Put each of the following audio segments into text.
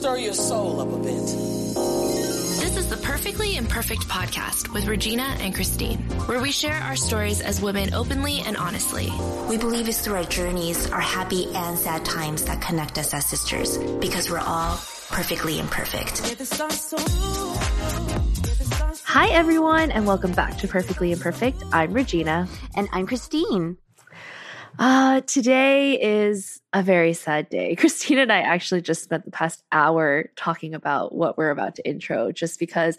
stir your soul up a bit. This is the Perfectly Imperfect podcast with Regina and Christine, where we share our stories as women openly and honestly. We believe it's through our journeys, our happy and sad times that connect us as sisters because we're all perfectly imperfect. Hi, everyone, and welcome back to Perfectly Imperfect. I'm Regina. And I'm Christine. Uh, today is a very sad day. Christina and I actually just spent the past hour talking about what we're about to intro just because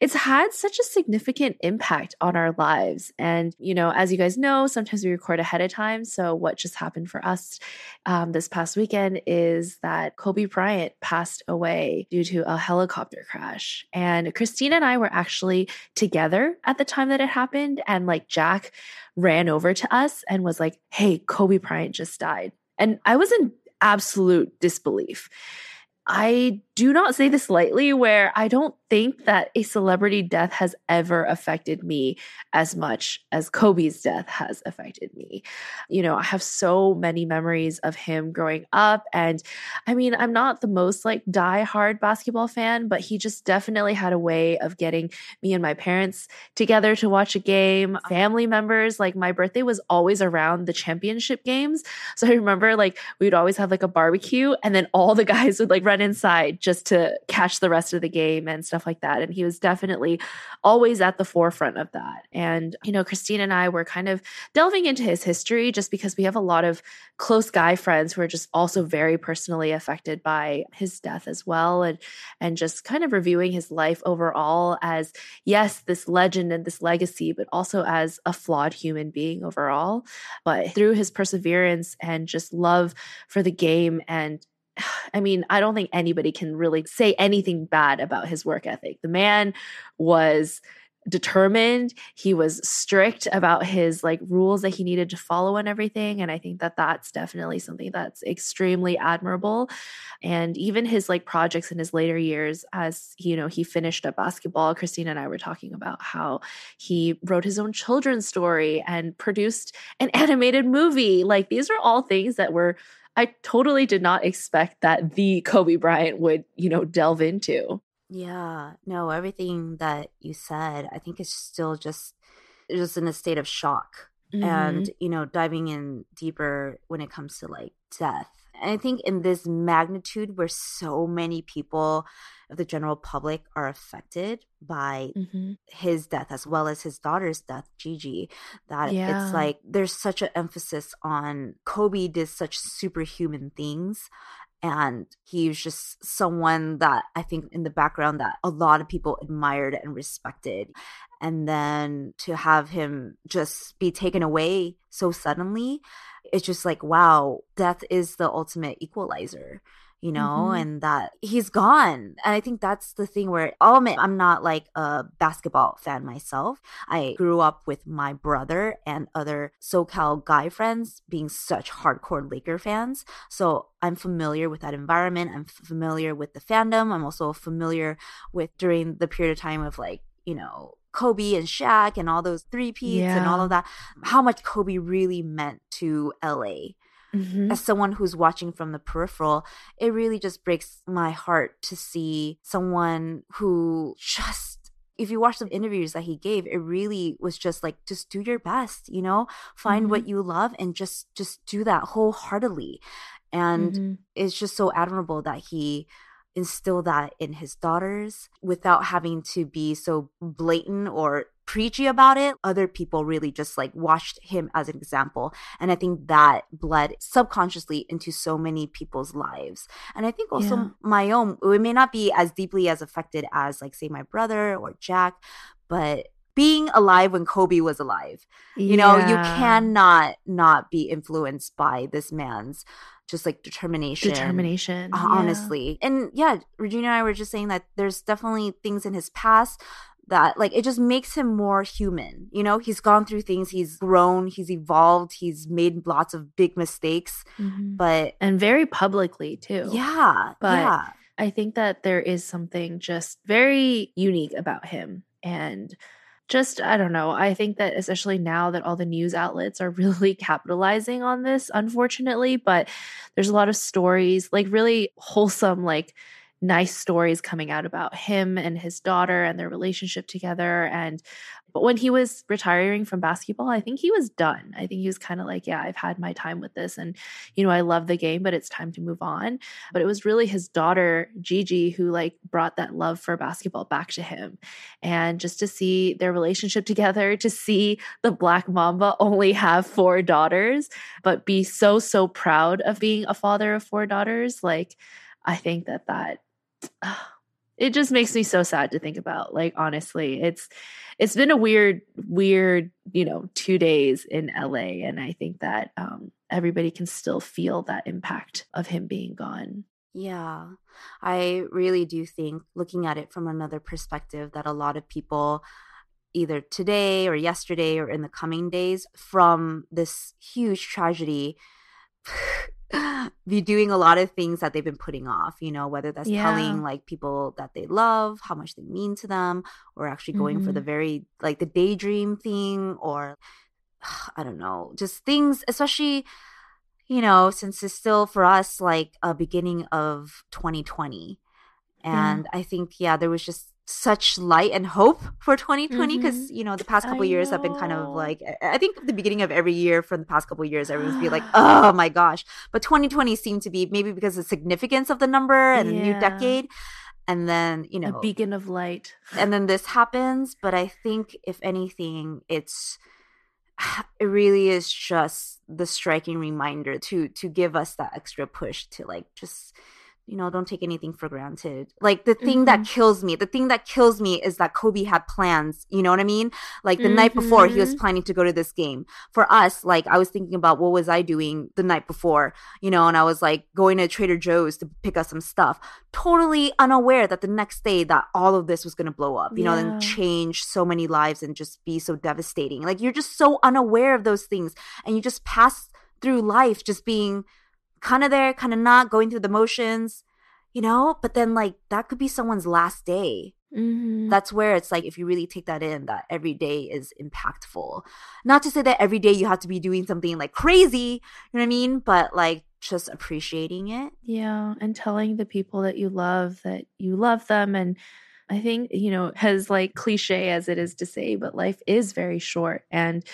it's had such a significant impact on our lives. And, you know, as you guys know, sometimes we record ahead of time. So, what just happened for us um, this past weekend is that Kobe Bryant passed away due to a helicopter crash. And Christina and I were actually together at the time that it happened. And like Jack ran over to us and was like, Hey, Kobe Bryant just died. And I was in absolute disbelief. I do not say this lightly, where I don't think that a celebrity death has ever affected me as much as Kobe's death has affected me. You know, I have so many memories of him growing up. And I mean, I'm not the most like die-hard basketball fan, but he just definitely had a way of getting me and my parents together to watch a game. Uh-huh. Family members, like my birthday was always around the championship games. So I remember like we would always have like a barbecue and then all the guys would like run inside just to catch the rest of the game and stuff stuff like that. And he was definitely always at the forefront of that. And, you know, Christine and I were kind of delving into his history just because we have a lot of close guy friends who are just also very personally affected by his death as well. And, and just kind of reviewing his life overall as, yes, this legend and this legacy, but also as a flawed human being overall. But through his perseverance and just love for the game and I mean, I don't think anybody can really say anything bad about his work ethic. The man was determined. He was strict about his like rules that he needed to follow and everything and i think that that's definitely something that's extremely admirable. And even his like projects in his later years as you know he finished up basketball christina and i were talking about how he wrote his own children's story and produced an animated movie. Like these are all things that were I totally did not expect that the Kobe Bryant would, you know, delve into. Yeah, no, everything that you said, I think is still just just in a state of shock. Mm-hmm. And, you know, diving in deeper when it comes to like death. And I think in this magnitude where so many people of the general public are affected by mm-hmm. his death as well as his daughter's death, Gigi. That yeah. it's like there's such an emphasis on Kobe did such superhuman things. And he's just someone that I think in the background that a lot of people admired and respected. And then to have him just be taken away so suddenly, it's just like, wow, death is the ultimate equalizer you know, mm-hmm. and that he's gone. And I think that's the thing where I'll admit I'm not like a basketball fan myself. I grew up with my brother and other SoCal guy friends being such hardcore Laker fans. So I'm familiar with that environment. I'm familiar with the fandom. I'm also familiar with during the period of time of like, you know, Kobe and Shaq and all those three peats yeah. and all of that, how much Kobe really meant to LA Mm-hmm. As someone who's watching from the peripheral, it really just breaks my heart to see someone who just if you watch the interviews that he gave it really was just like just do your best you know find mm-hmm. what you love and just just do that wholeheartedly and mm-hmm. it's just so admirable that he instilled that in his daughters without having to be so blatant or preachy about it, other people really just like watched him as an example. And I think that bled subconsciously into so many people's lives. And I think also yeah. my own, it may not be as deeply as affected as like say my brother or Jack, but being alive when Kobe was alive. You yeah. know, you cannot not be influenced by this man's just like determination. Determination. Honestly. Yeah. And yeah, Regina and I were just saying that there's definitely things in his past that like it just makes him more human you know he's gone through things he's grown he's evolved he's made lots of big mistakes mm-hmm. but and very publicly too yeah but yeah. i think that there is something just very unique about him and just i don't know i think that especially now that all the news outlets are really capitalizing on this unfortunately but there's a lot of stories like really wholesome like nice stories coming out about him and his daughter and their relationship together. And but when he was retiring from basketball, I think he was done. I think he was kind of like, yeah, I've had my time with this. And, you know, I love the game, but it's time to move on. But it was really his daughter, Gigi, who like brought that love for basketball back to him. And just to see their relationship together, to see the Black Mamba only have four daughters, but be so, so proud of being a father of four daughters. Like, I think that that. It just makes me so sad to think about like honestly it's it's been a weird weird you know 2 days in LA and I think that um everybody can still feel that impact of him being gone. Yeah I really do think looking at it from another perspective that a lot of people either today or yesterday or in the coming days from this huge tragedy be doing a lot of things that they've been putting off, you know, whether that's yeah. telling like people that they love, how much they mean to them, or actually going mm-hmm. for the mm-hmm. very like the daydream thing, or I don't know, just things, especially, you know, since it's still for us like a beginning of 2020. And yeah. I think, yeah, there was just such light and hope for 2020 because mm-hmm. you know the past couple years have been kind of like i think the beginning of every year for the past couple years everyone's be like oh my gosh but 2020 seemed to be maybe because of the significance of the number and yeah. the new decade and then you know a beacon of light and then this happens but i think if anything it's it really is just the striking reminder to to give us that extra push to like just you know, don't take anything for granted. Like the thing mm-hmm. that kills me, the thing that kills me is that Kobe had plans. You know what I mean? Like the mm-hmm. night before, he was mm-hmm. planning to go to this game. For us, like I was thinking about what was I doing the night before, you know, and I was like going to Trader Joe's to pick up some stuff, totally unaware that the next day that all of this was going to blow up, you yeah. know, and change so many lives and just be so devastating. Like you're just so unaware of those things and you just pass through life just being kind of there, kind of not, going through the motions, you know? But then, like, that could be someone's last day. Mm-hmm. That's where it's like, if you really take that in, that every day is impactful. Not to say that every day you have to be doing something like crazy, you know what I mean? But like, just appreciating it. Yeah. And telling the people that you love that you love them. And I think, you know, as like cliche as it is to say, but life is very short. And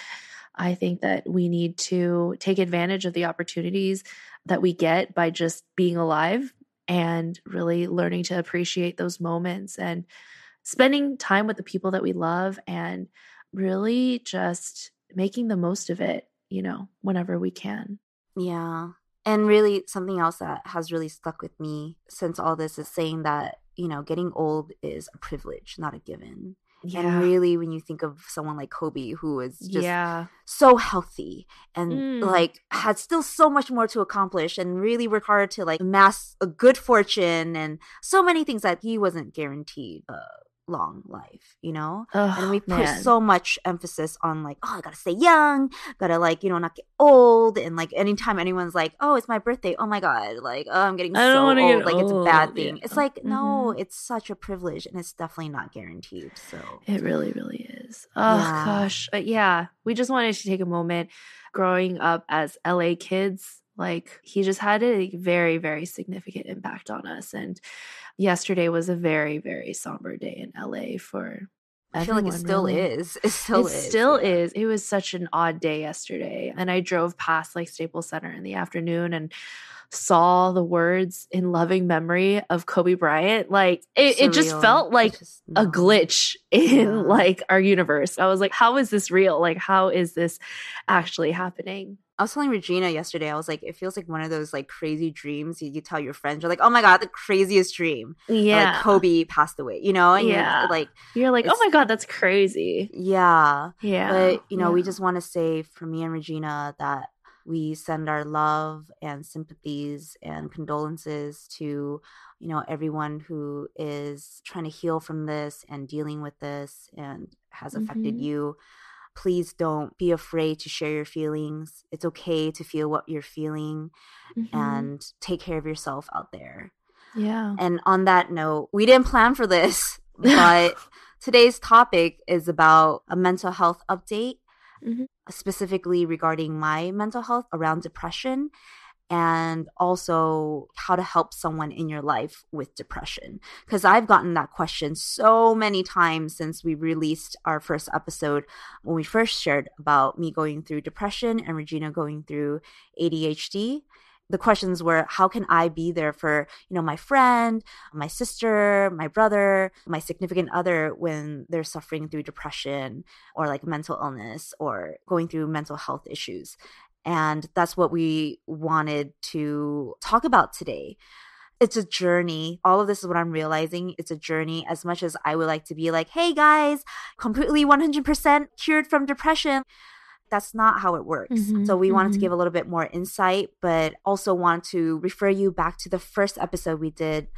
I think that we need to take advantage of the opportunities that we get by just being alive and really learning to appreciate those moments and spending time with the people that we love and really just making the most of it, you know, whenever we can. Yeah. And really, something else that has really stuck with me since all this is saying that, you know, getting old is a privilege, not a given. Yeah. And really, when you think of someone like Kobe, who is just yeah. so healthy and mm. like had still so much more to accomplish and really work hard to like amass a good fortune and so many things that he wasn't guaranteed. Uh, long life, you know? Oh, and we put man. so much emphasis on like, oh, I gotta stay young, gotta like, you know, not get old. And like anytime anyone's like, oh, it's my birthday, oh my God, like, oh, I'm getting I so old, like old. it's a bad thing. Yeah. It's like, mm-hmm. no, it's such a privilege and it's definitely not guaranteed. So it really, really is. Oh yeah. gosh. But yeah, we just wanted to take a moment growing up as LA kids like he just had a very, very significant impact on us. And yesterday was a very, very somber day in LA for I feel like it still really. is. It still it is. still yeah. is. It was such an odd day yesterday. And I drove past like Staples Center in the afternoon and saw the words in loving memory of Kobe Bryant. Like it, it just felt like just, no. a glitch in yeah. like our universe. I was like, how is this real? Like, how is this actually happening? I was telling Regina yesterday, I was like, it feels like one of those like crazy dreams you, you tell your friends. You're like, oh my God, the craziest dream. Yeah. Like Kobe passed away, you know? And yeah. You're like, you're like, oh my God, that's crazy. Yeah. Yeah. But, you know, yeah. we just want to say for me and Regina that we send our love and sympathies and condolences to, you know, everyone who is trying to heal from this and dealing with this and has affected mm-hmm. you please don't be afraid to share your feelings. It's okay to feel what you're feeling mm-hmm. and take care of yourself out there. Yeah. And on that note, we didn't plan for this, but today's topic is about a mental health update, mm-hmm. specifically regarding my mental health around depression. And also how to help someone in your life with depression. Because I've gotten that question so many times since we released our first episode when we first shared about me going through depression and Regina going through ADHD the questions were how can i be there for you know my friend my sister my brother my significant other when they're suffering through depression or like mental illness or going through mental health issues and that's what we wanted to talk about today it's a journey. All of this is what I'm realizing. It's a journey as much as I would like to be like, hey guys, completely 100% cured from depression that's not how it works. Mm-hmm, so we mm-hmm. wanted to mm-hmm. give a little bit more insight, but also want to refer you back to the first episode we did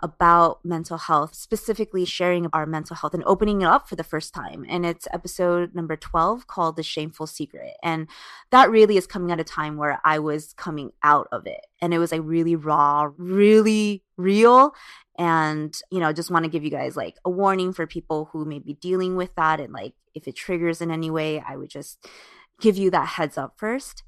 about mental health, specifically sharing our mental health and opening it up for the first time. And it's episode number 12 called The Shameful Secret. And that really is coming at a time where I was coming out of it. And it was like really raw, really real. And, you know, just want to give you guys like a warning for people who may be dealing with that. And like, if it triggers in any way, I would just give you that heads up first.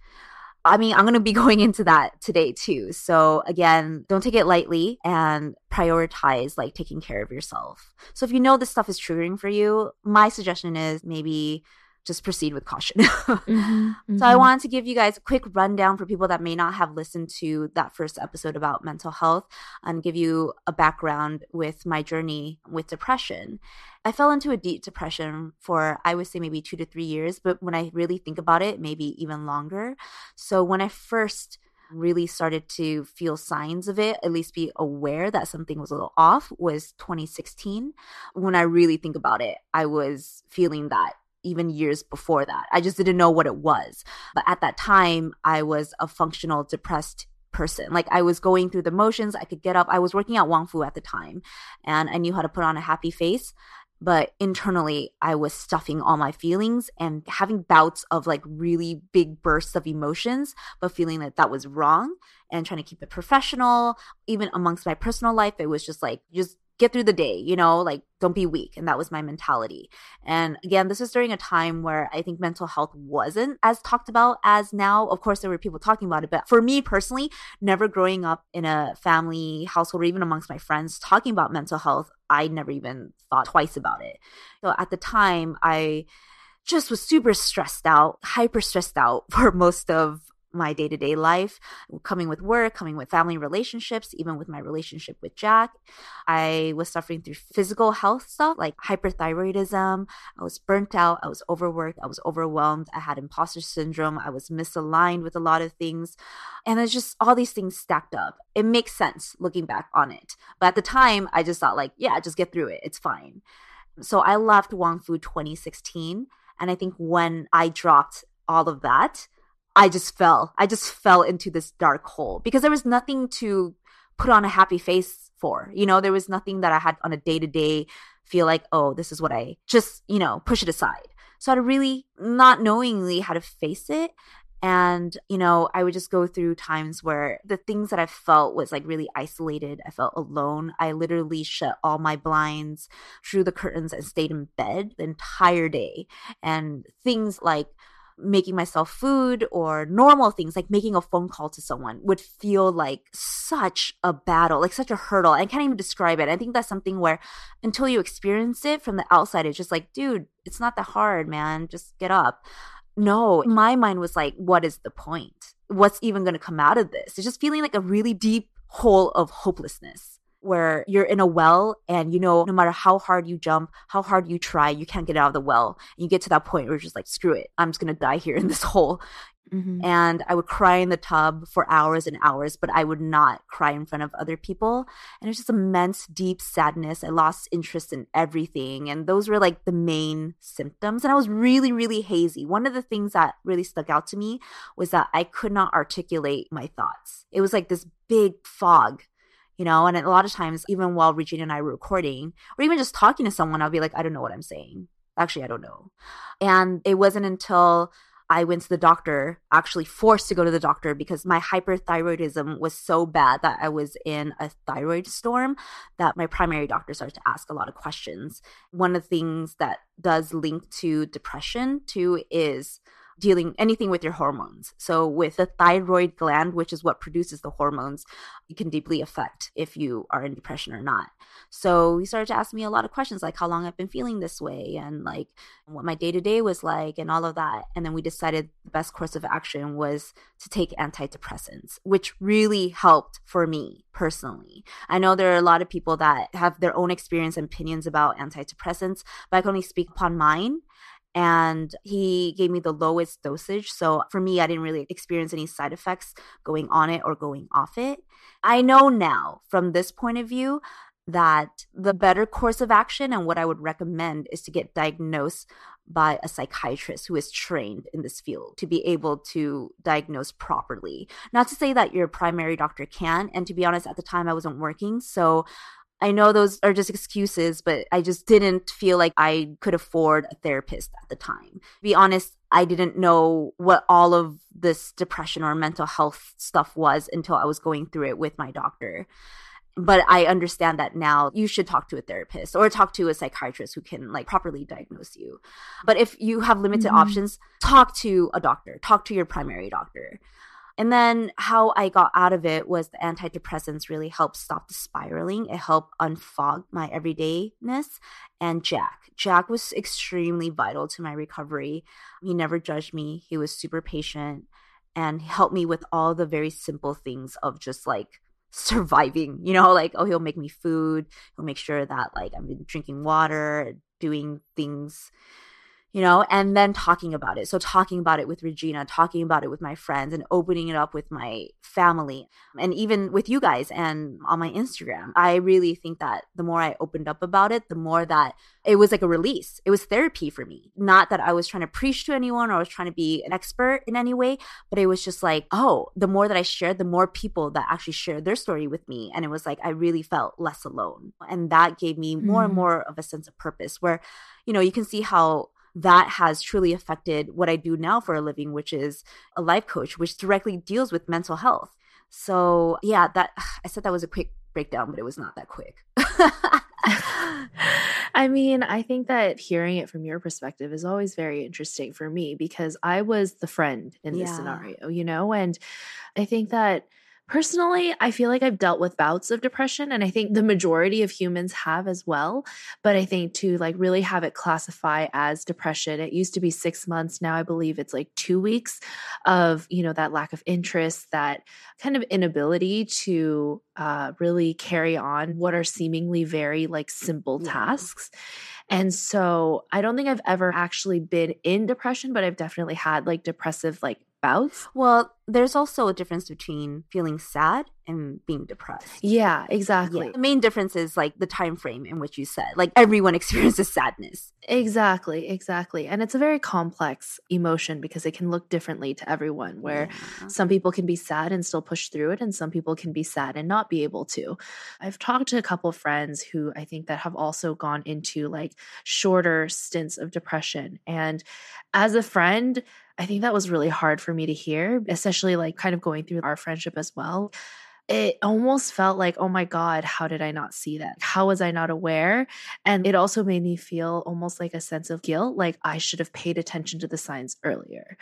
I mean, I'm going to be going into that today too. So again, don't take it lightly and prioritize like taking care of yourself. So if you know this stuff is triggering for you, my suggestion is maybe just proceed with caution. mm-hmm, mm-hmm. So I wanted to give you guys a quick rundown for people that may not have listened to that first episode about mental health and give you a background with my journey with depression. I fell into a deep depression for, I would say, maybe two to three years, but when I really think about it, maybe even longer. So when I first really started to feel signs of it, at least be aware that something was a little off, was 2016. When I really think about it, I was feeling that even years before that. I just didn't know what it was. But at that time, I was a functional depressed person. Like I was going through the motions. I could get up. I was working at Wong Fu at the time and I knew how to put on a happy face but internally I was stuffing all my feelings and having bouts of like really big bursts of emotions, but feeling that that was wrong and trying to keep it professional. Even amongst my personal life, it was just like, just get through the day, you know, like don't be weak. And that was my mentality. And again, this is during a time where I think mental health wasn't as talked about as now. Of course, there were people talking about it, but for me personally, never growing up in a family household or even amongst my friends talking about mental health, I never even thought twice about it. So at the time, I just was super stressed out, hyper stressed out for most of my day to day life, coming with work, coming with family relationships, even with my relationship with Jack. I was suffering through physical health stuff like hyperthyroidism. I was burnt out. I was overworked. I was overwhelmed. I had imposter syndrome. I was misaligned with a lot of things. And it's just all these things stacked up. It makes sense looking back on it. But at the time, I just thought, like, yeah, just get through it. It's fine. So I left Wong Fu 2016. And I think when I dropped all of that, I just fell. I just fell into this dark hole because there was nothing to put on a happy face for. You know, there was nothing that I had on a day to day feel like, oh, this is what I just, you know, push it aside. So I really not knowingly how to face it. And, you know, I would just go through times where the things that I felt was like really isolated. I felt alone. I literally shut all my blinds, drew the curtains, and stayed in bed the entire day. And things like making myself food or normal things like making a phone call to someone would feel like such a battle, like such a hurdle. I can't even describe it. I think that's something where until you experience it from the outside, it's just like, dude, it's not that hard, man. Just get up. No, my mind was like, what is the point? What's even going to come out of this? It's just feeling like a really deep hole of hopelessness where you're in a well and you know no matter how hard you jump how hard you try you can't get out of the well. And you get to that point where you're just like screw it i'm just gonna die here in this hole. Mm-hmm. and i would cry in the tub for hours and hours but i would not cry in front of other people. And it was just immense deep sadness. I lost interest in everything. And those were like the main symptoms. And i was really really hazy. One of the things that really stuck out to me was that i could not articulate my thoughts. It was like this big fog you know and a lot of times even while regina and i were recording or even just talking to someone i'll be like i don't know what i'm saying. Actually i don't know. And it wasn't until i went to the doctor actually forced to go to the doctor because my hyperthyroidism was so bad that i was in a thyroid storm that my primary doctor started to ask a lot of questions. One of the things that does link to depression too is dealing anything with your hormones. So with the thyroid gland, which is what produces the hormones, it can deeply affect if you are in depression or not. So he started to ask me a lot of questions like how long I've been feeling this way and like what my day to day was like and all of that. And then we decided the best course of action was to take antidepressants, which really helped for me personally. I know there are a lot of people that have their own experience and opinions about antidepressants, but I can only speak upon mine and he gave me the lowest dosage. So for me, I didn't really experience any side effects going on it or going off it. I know now from this point of view that the better course of action and what I would recommend is to get diagnosed by a psychiatrist who is trained in this field to be able to diagnose properly. Not to say that your primary doctor can, and to be honest, at the time I wasn't working, so I know those are just excuses, but I just didn't feel like I could afford a therapist at the time. To be honest, I didn't know what all of this depression or mental health stuff was until I was going through it with my doctor but I understand that now you should talk to a therapist or talk to a psychiatrist who can like properly diagnose you. But if you have limited mm-hmm. options, talk to a doctor, talk to your primary doctor. And then how I got out of it was the antidepressants really helped stop the spiraling. It helped unfog my everydayness. And Jack, Jack was extremely vital to my recovery. He never judged me. He was super patient and helped me with all the very simple things of just like surviving you know like oh he'll make me food he'll make sure that like i'm drinking water doing things you know, and then talking about it. So, talking about it with Regina, talking about it with my friends, and opening it up with my family, and even with you guys and on my Instagram. I really think that the more I opened up about it, the more that it was like a release. It was therapy for me. Not that I was trying to preach to anyone or I was trying to be an expert in any way, but it was just like, oh, the more that I shared, the more people that actually shared their story with me. And it was like, I really felt less alone. And that gave me more mm. and more of a sense of purpose where, you know, you can see how that has truly affected what I do now for a living, which is a life coach, which directly deals with mental health. So, yeah, that I said that was a quick breakdown, but it was not that quick. I mean, I think that hearing it from your perspective is always very interesting for me because I was the friend in this yeah. scenario, you know? And I think that Personally, I feel like I've dealt with bouts of depression and I think the majority of humans have as well. But I think to like really have it classify as depression, it used to be 6 months, now I believe it's like 2 weeks of, you know, that lack of interest, that kind of inability to uh, really carry on what are seemingly very like simple yeah. tasks. And so I don't think I've ever actually been in depression, but I've definitely had like depressive like bouts. Well, there's also a difference between feeling sad and being depressed. Yeah, exactly. Yeah. The main difference is like the time frame in which you said. Like everyone experiences sadness. Exactly, exactly. And it's a very complex emotion because it can look differently to everyone where yeah. some people can be sad and still push through it and some people can be sad and not be able to. I've talked to a couple friends who I think that have also gone into like shorter stints of depression and as a friend I think that was really hard for me to hear, especially like kind of going through our friendship as well. It almost felt like, oh my God, how did I not see that? How was I not aware? And it also made me feel almost like a sense of guilt, like I should have paid attention to the signs earlier.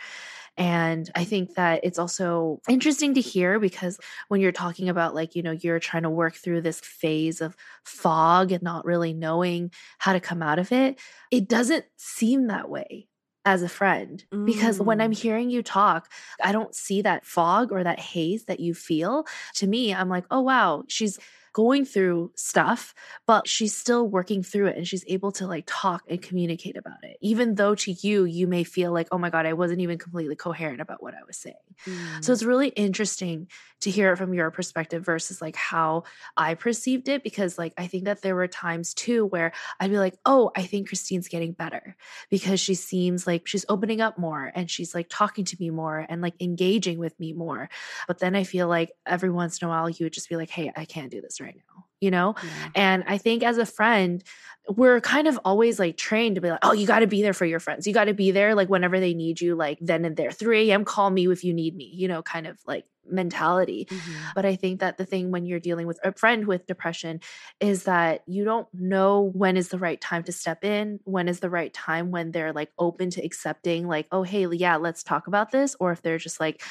And I think that it's also interesting to hear because when you're talking about, like, you know, you're trying to work through this phase of fog and not really knowing how to come out of it, it doesn't seem that way as a friend mm. because when I'm mm. hearing you talk, I don't see that fog or that haze that you feel. To me, I'm like, oh, wow, she's going through stuff, but she's still working through it and she's able to like talk and communicate about it. Even though to you, you may feel like, oh my God, I wasn't even completely coherent about what I was saying. Mm. So it's really interesting to hear it from your perspective versus like how I perceived it. Because like I think that there were times too where I'd be like, oh, I think Christine's getting better because she seems like she's opening up more and she's like talking to me more and like engaging with me more. But then I feel like every once in a while you would just be like, hey, I can't do this right now. you know? Yeah. And I think as a friend, we're kind of always like trained to be like, oh, you got to be there for your friends. You got to be there like whenever they need you, like then and there. 3 a.m., call me if you need me, you know, kind of like mentality. Mm-hmm. But I think that the thing when you're dealing with a friend with depression is that you don't know when is the right time to step in, when is the right time when they're like open to accepting, like, oh, hey, yeah, let's talk about this. Or if they're just like,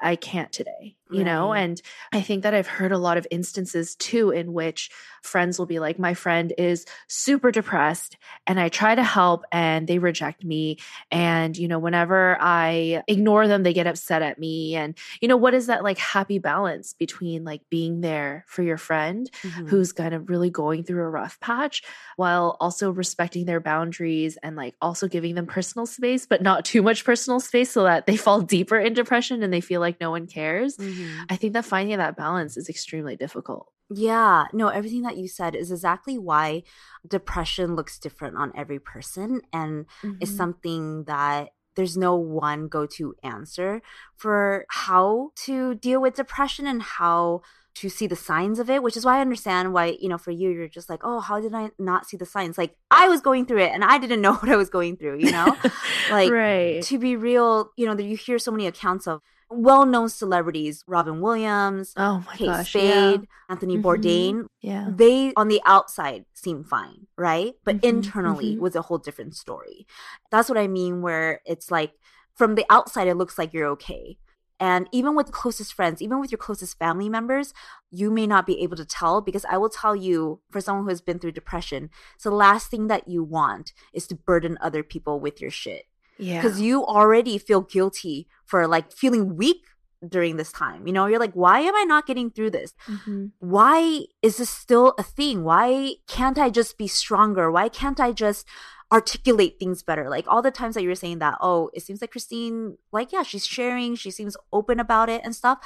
I can't today, you right. know? And I think that I've heard a lot of instances too in which friends will be like, my friend is super depressed and I try to help and they reject me. And, you know, whenever I ignore them, they get upset at me. And, you know, what is that like happy balance between like being there for your friend mm-hmm. who's kind of really going through a rough patch while also respecting their boundaries and like also giving them personal space, but not too much personal space so that they fall deeper in depression and they feel like no one cares. Mm-hmm. I think that finding that balance is extremely difficult. Yeah, no, everything that you said is exactly why depression looks different on every person and mm-hmm. is something that there's no one go to answer for how to deal with depression and how to see the signs of it, which is why I understand why, you know, for you, you're just like, oh, how did I not see the signs? Like, I was going through it and I didn't know what I was going through, you know? like, right. to be real, you know, you hear so many accounts of well-known celebrities robin williams oh my kate gosh, spade yeah. anthony mm-hmm. bourdain yeah they on the outside seem fine right but mm-hmm. internally mm-hmm. was a whole different story that's what i mean where it's like from the outside it looks like you're okay and even with the closest friends, even with your closest family members, you may not be able to tell because I will tell you, for someone who has been through depression, so the last thing that you want is to burden other people with your shit. Yeah. Because you already feel guilty for like feeling weak during this time. You know, you're like, why am I not getting through this? Mm-hmm. Why is this still a thing? Why can't I just be stronger? Why can't I just articulate things better? Like all the times that you were saying that, oh, it seems like Christine, like, yeah, she's sharing, she seems open about it and stuff.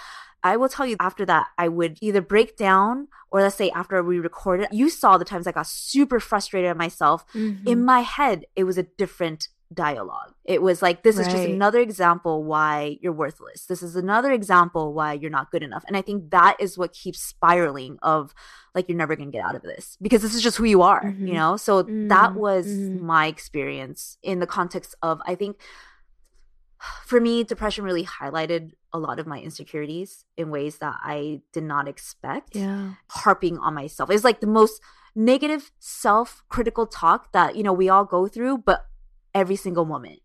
I will tell you after that, I would either break down or let's say after we recorded, you saw the times I got super frustrated at myself. Mm-hmm. In my head, it was a different dialogue. It was like, this right. is just another example why you're worthless. This is another example why you're not good enough. And I think that is what keeps spiraling of like, you're never going to get out of this because this is just who you are, mm-hmm. you know? So mm-hmm. that was mm-hmm. my experience in the context of, I think for me, depression really highlighted a lot of my insecurities in ways that I did not expect. Yeah. Harping on myself. It's like the most negative self-critical talk that, you know, we all go through, but every single moment.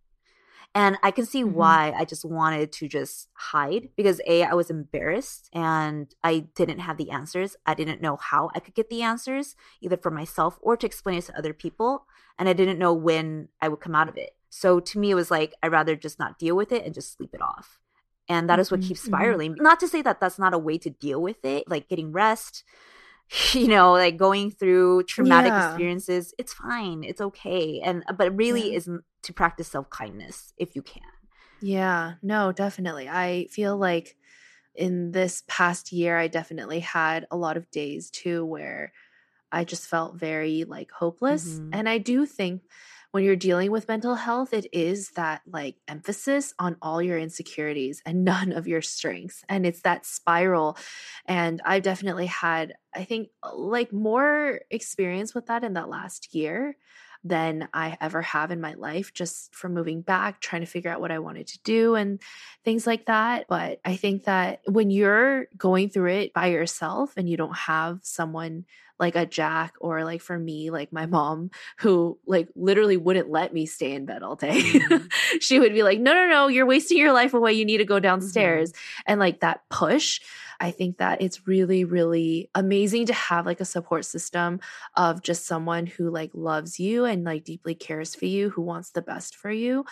And I can see mm-hmm. why I just wanted to just hide because A, I was embarrassed and I didn't have the answers. I didn't know how I could get the answers, either for myself or to explain it to other people. And I didn't know when I would come out of it. So to me, it was like, I'd rather just not deal with it and just sleep it off. And that is what mm-hmm. keeps mm-hmm. spiraling. Mm-hmm. Not to say that that's not a way to deal with it, like getting rest, you know like going through traumatic yeah. experiences it's fine it's okay and but it really yeah. is to practice self-kindness if you can yeah no definitely i feel like in this past year i definitely had a lot of days too where i just felt very like hopeless mm-hmm. and i do think when you're dealing with mental health, it is that like emphasis on all your insecurities and none of your strengths. And it's that spiral. And I've definitely had, I think, like more experience with that in that last year than I ever have in my life, just from moving back, trying to figure out what I wanted to do and things like that. But I think that when you're going through it by yourself and you don't have someone like a Jack or like for me, like my mom who like literally wouldn't let me stay in bed all day. Mm-hmm. she would be like, no, no, no, you're wasting your life away. You need to go downstairs. Mm-hmm. And like that push, I think that it's really, really amazing to have like a support system of just someone who like loves you and like deeply cares for you, who wants the best for you,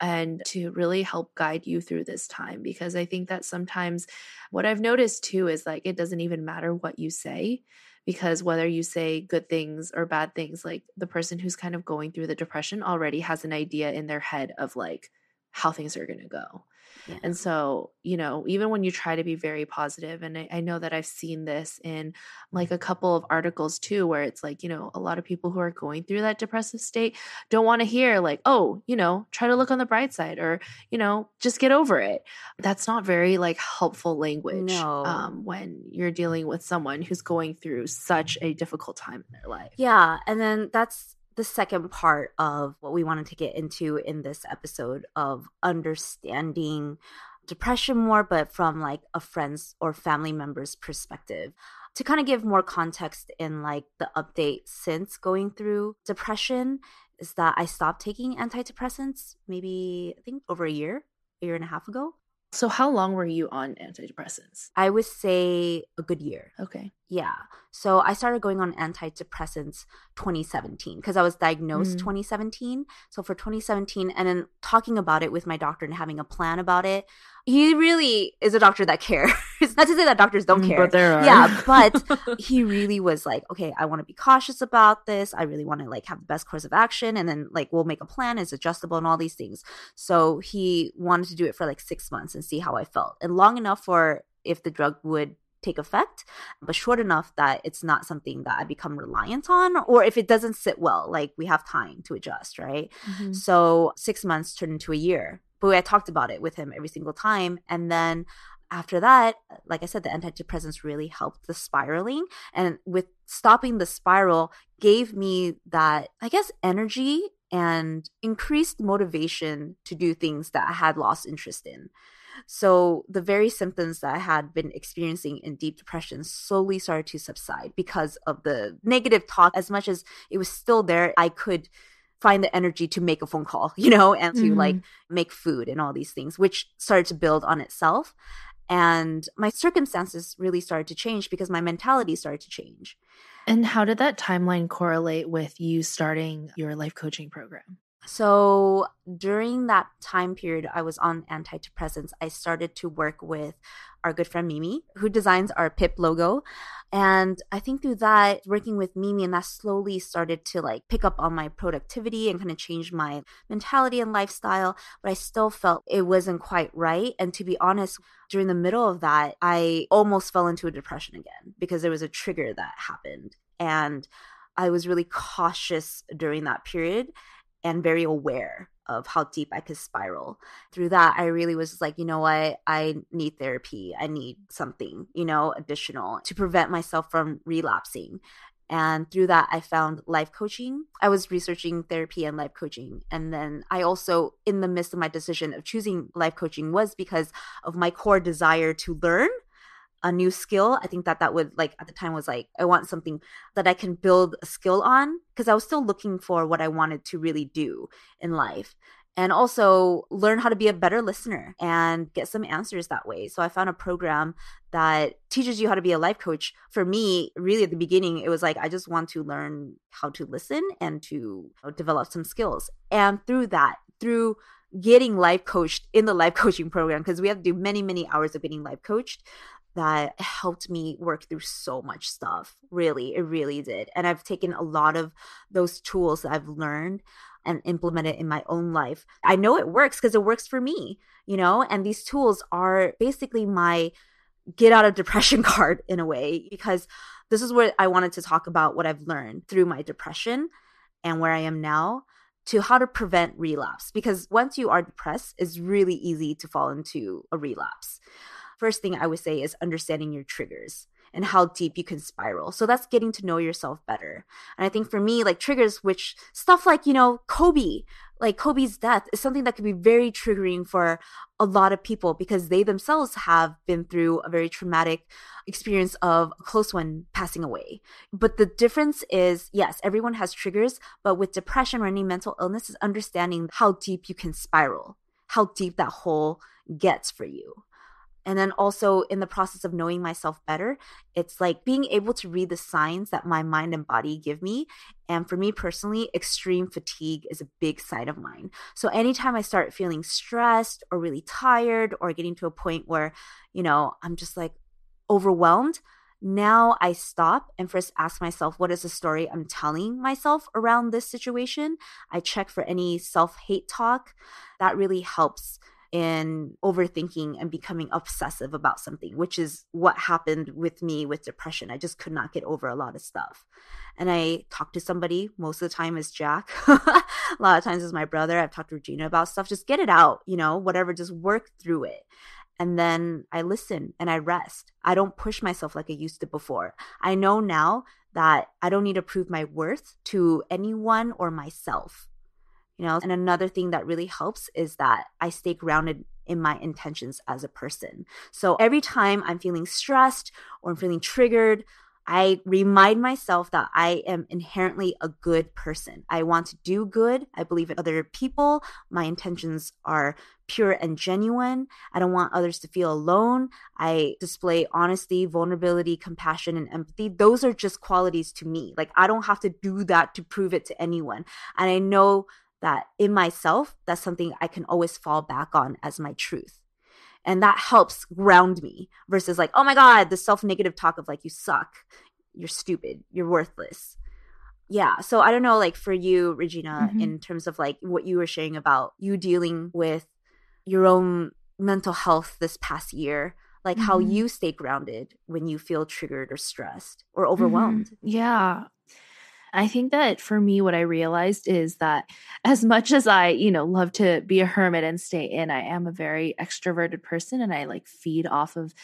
and to really help guide you through this time. Because I think that sometimes what I've noticed too is like it doesn't even matter what you say because whether you say good things or bad things like the person who's kind of going through the depression already has an idea in their head of like how things are going to go Yeah. And so, you know, even when you try to be very positive, and I, I, know that I've seen this in like a couple of articles too, where it's like, you know, a lot of people who are going through that depressive state don't want to hear, like, oh, you know, try to look on the bright side or, you know, just get over it. That's not very like helpful language no. um, when you're dealing with someone who's going through such a difficult time in their life. Yeah. And then that's the second part of what we wanted to get into in this episode of understanding depression more, but from like a friend's or family member's perspective. To kind of give more context in like the update since going through depression, is that I stopped taking antidepressants maybe I think over a year, a year and a half ago. So, how long were you on antidepressants? I would say a good year. Okay. Yeah. So, I started going on antidepressants 2017 because I was diagnosed mm. 2017. So, for 2017, and then talking about it with my doctor and having a plan about it, he really is a doctor that cares. Not to say that doctors don't mm, care. But there are. Yeah, but he really was like, okay, I want to be cautious about this. I really want to like have the best course of action and then like we'll make a plan, it's adjustable and all these things. So he wanted to do it for like six months and see how I felt. And long enough for if the drug would take effect, but short enough that it's not something that I become reliant on, or if it doesn't sit well, like we have time to adjust, right? Mm-hmm. So six months turned into a year but I talked about it with him every single time. And then after that, like I said, the antidepressants really helped the spiraling. And with stopping the spiral, gave me that, I guess, energy and increased motivation to do things that I had lost interest in. So the very symptoms that I had been experiencing in deep depression slowly started to subside because of the negative talk. As much as it was still there, I could find the energy to make a phone call, you know, and to mm-hmm. like make food and all these things, which started to build on itself. And my circumstances really started to change because my mentality started to change. And how did that timeline correlate with you starting your life coaching program? So during that time period, I was on antidepressants. I started to work with our good friend Mimi, who designs our PIP logo. And I think through that, working with Mimi, and that slowly started to like pick up on my productivity and kind of change my mentality and lifestyle. But I still felt it wasn't quite right. And to be honest, during the middle of that, I almost fell into a depression again because there was a trigger that happened. And I was really cautious during that period and very aware of how deep I could spiral. Through that, I really was like, you know what? I need therapy. I need something, you know, additional to prevent myself from relapsing. And through that, I found life coaching. I was researching therapy and life coaching. And then I also, in the midst of my decision of choosing life coaching, was because of my core desire to learn a new skill i think that that would like at the time was like i want something that i can build a skill on because i was still looking for what i wanted to really do in life and also learn how to be a better listener and get some answers that way. So I found a program that teaches you how to be a life coach. For me, really at the beginning, it was like I just want to learn how to listen and to develop some skills. And through that, through getting life coached in the life coaching program, because we have to do many, many hours of getting life coached, that helped me work through so much stuff. Really, it really did. And I've taken a lot of those tools that I've learned and implemented in my own life. I know it works because it works for me, you know, and these tools are basically my get out of depression card in a way because this is where I wanted to talk about what I've learned through my depression and where I am now to how to prevent relapse because once you are depressed it's really easy to fall into a relapse first thing I would say is understanding your triggers and how deep you can spiral. So that's getting to know yourself better. And I think for me, like triggers, which stuff like, you know, Kobe, like Kobe's death is something that could be very triggering for a lot of people because they themselves have been through a very traumatic experience of a close one passing away. But the difference is, yes, everyone has triggers, but with depression or any mental illness is understanding how deep you can spiral, how deep that hole gets for you. And then also in the process of knowing myself better, it's like being able to read the signs that my mind and body give me. And for me personally, extreme fatigue is a big sign of mine. So anytime I start feeling stressed or really tired or getting to a point where, you know, I'm just like overwhelmed, now I stop and first ask myself, what is the story I'm telling myself around this situation? I check for any self hate talk. That really helps in overthinking and becoming obsessive about something, which is what happened with me with depression. I just could not get over a lot of stuff. And I talked to somebody, most of the time is Jack. a lot of times is my brother. I've talked to Regina about stuff. Just get it out, you know, whatever, just work through it. And then I listen and I rest. I don't push myself like I used to before. I know now that I don't need to prove my worth to anyone or myself you know and another thing that really helps is that i stay grounded in my intentions as a person so every time i'm feeling stressed or i'm feeling triggered I remind myself that I am inherently a good person. I want to do good. I believe in other people. My intentions are pure and genuine. I don't want others to feel alone. I display honesty, vulnerability, compassion, and empathy. Those are just qualities to me. Like, I don't have to do that to prove it to anyone. And I know that in myself, that's something I can always fall back on as my truth. And that helps ground me versus like, oh my God, the self negative talk of like, you suck, you're stupid, you're worthless. Yeah. So I don't know, like for you, Regina, mm-hmm. in terms of like what you were sharing about you dealing with your own mental health this past year, like mm-hmm. how you stay grounded when you feel triggered or stressed or mm-hmm. overwhelmed. Mm-hmm. Yeah. I think that for me, what I realized is that as much as I, you know, love to be a hermit and stay in, I am a very extroverted person and I like feed off of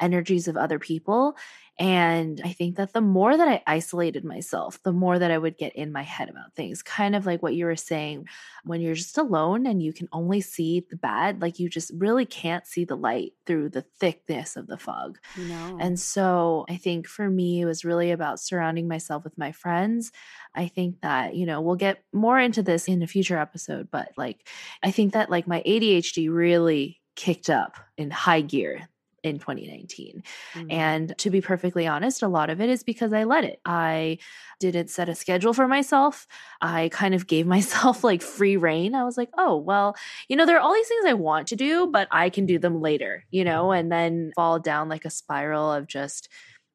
energies of other people. And I think that the more that I isolated myself, the more that I would get in my head about things. Kind of like what you were saying, when you're just alone and you can only see the bad, like you just really can't see the light through the thickness of the fog. No. And so I think for me, it was really about surrounding myself with my friends. I think that, you know, we'll get more into this in a future episode, but like, I think that like my ADHD really kicked up in high gear in 2019. Mm-hmm. And to be perfectly honest, a lot of it is because I let it. I didn't set a schedule for myself. I kind of gave myself like free rein. I was like, oh, well, you know, there are all these things I want to do, but I can do them later, you know, and then fall down like a spiral of just,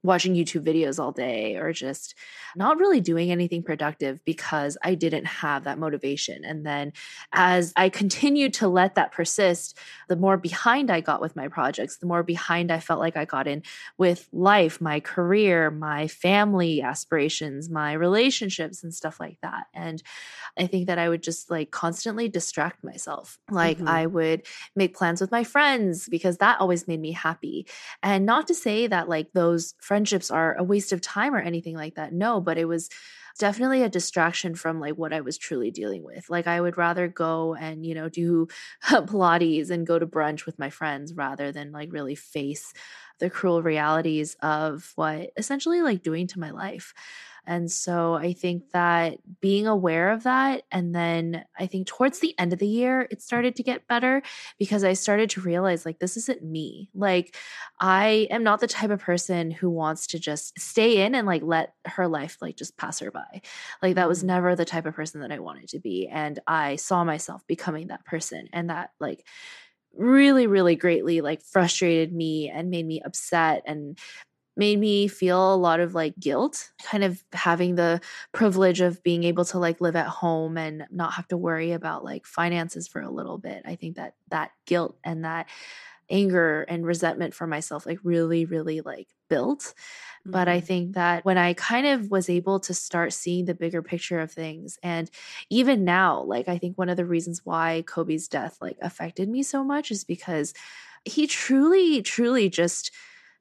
watching YouTube videos all day or just not really doing anything productive because I didn't have that motivation. And then as I continued to let that persist, the more behind I got with my projects, the more behind I felt like I got in with life, my career, my family aspirations, my relationships, and stuff like that. And I think that I would just like constantly distract myself. Like mm-hmm. I would make plans with my friends because that always made me happy. And not to say that like those friendships are a waste of time or anything like that. No, but it was definitely a distraction from like what I was truly dealing with. Like I would rather go and, you know, do Pilates and go to brunch with my friends rather than like really face the cruel realities of what essentially like doing to my life. And so I think that being aware of that, and then I think towards the end of the year, it started to get better because I started to realize like, this isn't me. Like, I am not the type of person who wants to just stay in and like let her life like just pass her by. Like, that was mm-hmm. never the type of person that I wanted to be. And I saw myself becoming that person. And that, like, really really greatly like frustrated me and made me upset and made me feel a lot of like guilt kind of having the privilege of being able to like live at home and not have to worry about like finances for a little bit i think that that guilt and that anger and resentment for myself like really really like built but i mm-hmm. think that when i kind of was able to start seeing the bigger picture of things and even now like i think one of the reasons why kobe's death like affected me so much is because he truly truly just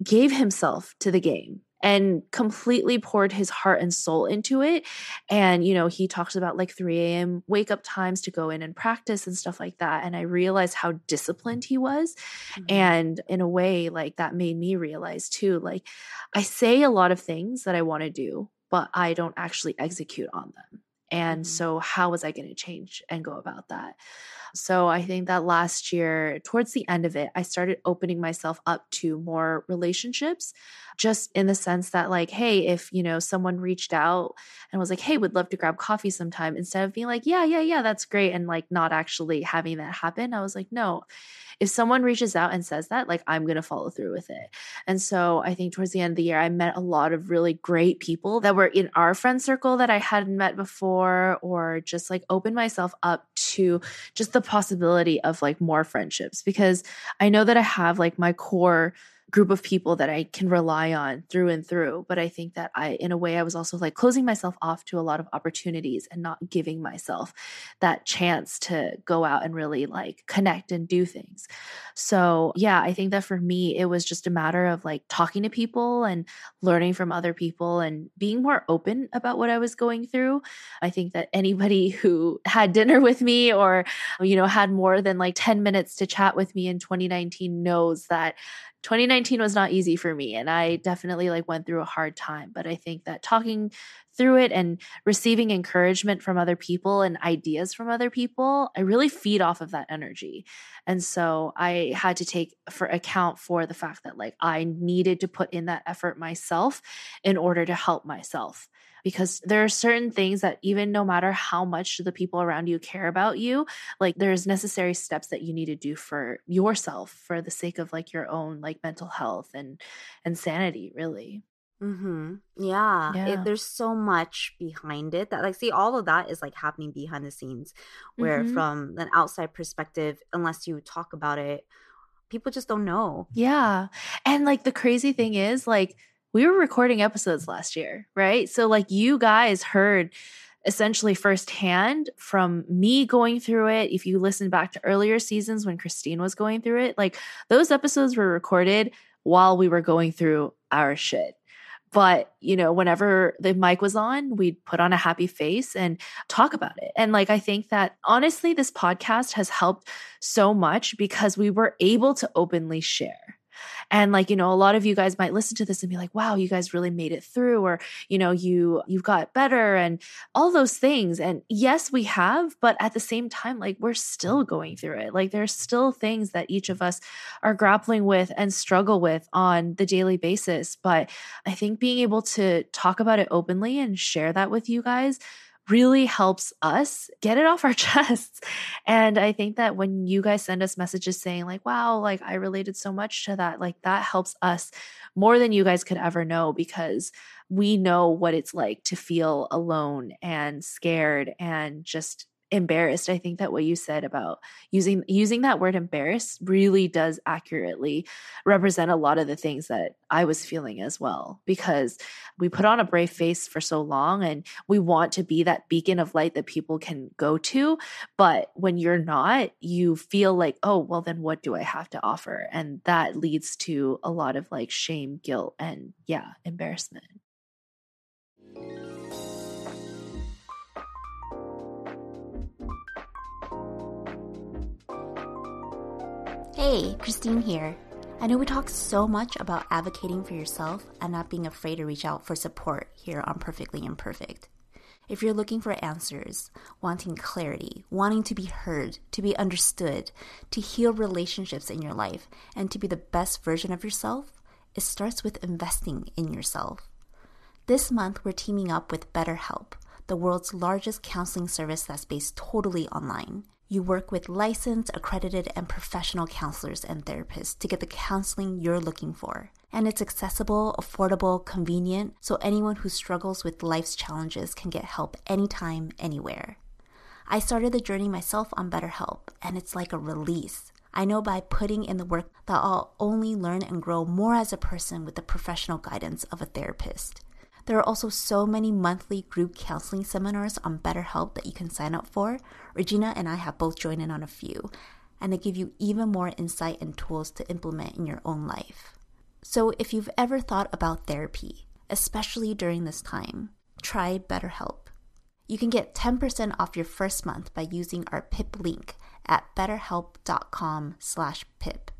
gave himself to the game and completely poured his heart and soul into it. And, you know, he talks about like 3 a.m. wake up times to go in and practice and stuff like that. And I realized how disciplined he was. Mm-hmm. And in a way, like that made me realize too, like I say a lot of things that I want to do, but I don't actually execute on them. And mm-hmm. so, how was I going to change and go about that? So I think that last year, towards the end of it, I started opening myself up to more relationships, just in the sense that, like, hey, if, you know, someone reached out and was like, hey, would love to grab coffee sometime, instead of being like, yeah, yeah, yeah, that's great. And like not actually having that happen, I was like, no, if someone reaches out and says that, like I'm going to follow through with it. And so I think towards the end of the year, I met a lot of really great people that were in our friend circle that I hadn't met before or just like opened myself up to just the possibility of like more friendships because I know that I have like my core group of people that I can rely on through and through. But I think that I, in a way, I was also like closing myself off to a lot of opportunities and not giving myself that chance to go out and really like connect and do things. So, yeah, I think that for me, it was just a matter of like talking to people and learning from other people and being more open about what I was going through. I think that anybody who had dinner with me or, you know, had more than like 10 minutes to chat with me in 2019 knows that 2019 was not easy for me and I definitely like went through a hard time, but I think that talking through it and receiving encouragement from other people and ideas from other people, I really feed off of that energy. And so I had to take for account for the fact that like I needed to put in that effort myself in order to help myself because there are certain things that even no matter how much the people around you care about you like there's necessary steps that you need to do for yourself for the sake of like your own like mental health and and sanity really mm-hmm yeah, yeah. It, there's so much behind it that like see all of that is like happening behind the scenes where mm-hmm. from an outside perspective unless you talk about it people just don't know yeah and like the crazy thing is like we were recording episodes last year, right? So, like, you guys heard essentially firsthand from me going through it. If you listen back to earlier seasons when Christine was going through it, like, those episodes were recorded while we were going through our shit. But, you know, whenever the mic was on, we'd put on a happy face and talk about it. And like, I think that honestly, this podcast has helped so much because we were able to openly share and like you know a lot of you guys might listen to this and be like wow you guys really made it through or you know you you've got better and all those things. And yes we have but at the same time like we're still going through it. Like there's still things that each of us are grappling with and struggle with on the daily basis. But i think being able to talk about it openly and share that with you guys really helps us get it off our chests. And I think that when you guys send us messages saying, like, wow, like I related so much to that, like that helps us more than you guys could ever know because we know what it's like to feel alone and scared and just embarrassed i think that what you said about using using that word embarrassed really does accurately represent a lot of the things that i was feeling as well because we put on a brave face for so long and we want to be that beacon of light that people can go to but when you're not you feel like oh well then what do i have to offer? And that leads to a lot of like shame guilt and yeah embarrassment Hey, Christine here. I know we talk so much about advocating for yourself and not being afraid to reach out for support here on Perfectly Imperfect. If you're looking for answers, wanting clarity, wanting to be heard, to be understood, to heal relationships in your life, and to be the best version of yourself, it starts with investing in yourself. This month, we're teaming up with BetterHelp, the world's largest counseling service that's based totally online. You work with licensed, accredited, and professional counselors and therapists to get the counseling you're looking for. And it's accessible, affordable, convenient, so anyone who struggles with life's challenges can get help anytime, anywhere. I started the journey myself on BetterHelp, and it's like a release. I know by putting in the work that I'll only learn and grow more as a person with the professional guidance of a therapist. There are also so many monthly group counseling seminars on BetterHelp that you can sign up for. Regina and I have both joined in on a few, and they give you even more insight and tools to implement in your own life. So if you've ever thought about therapy, especially during this time, try BetterHelp. You can get 10% off your first month by using our PIP link at betterhelp.com slash PIP.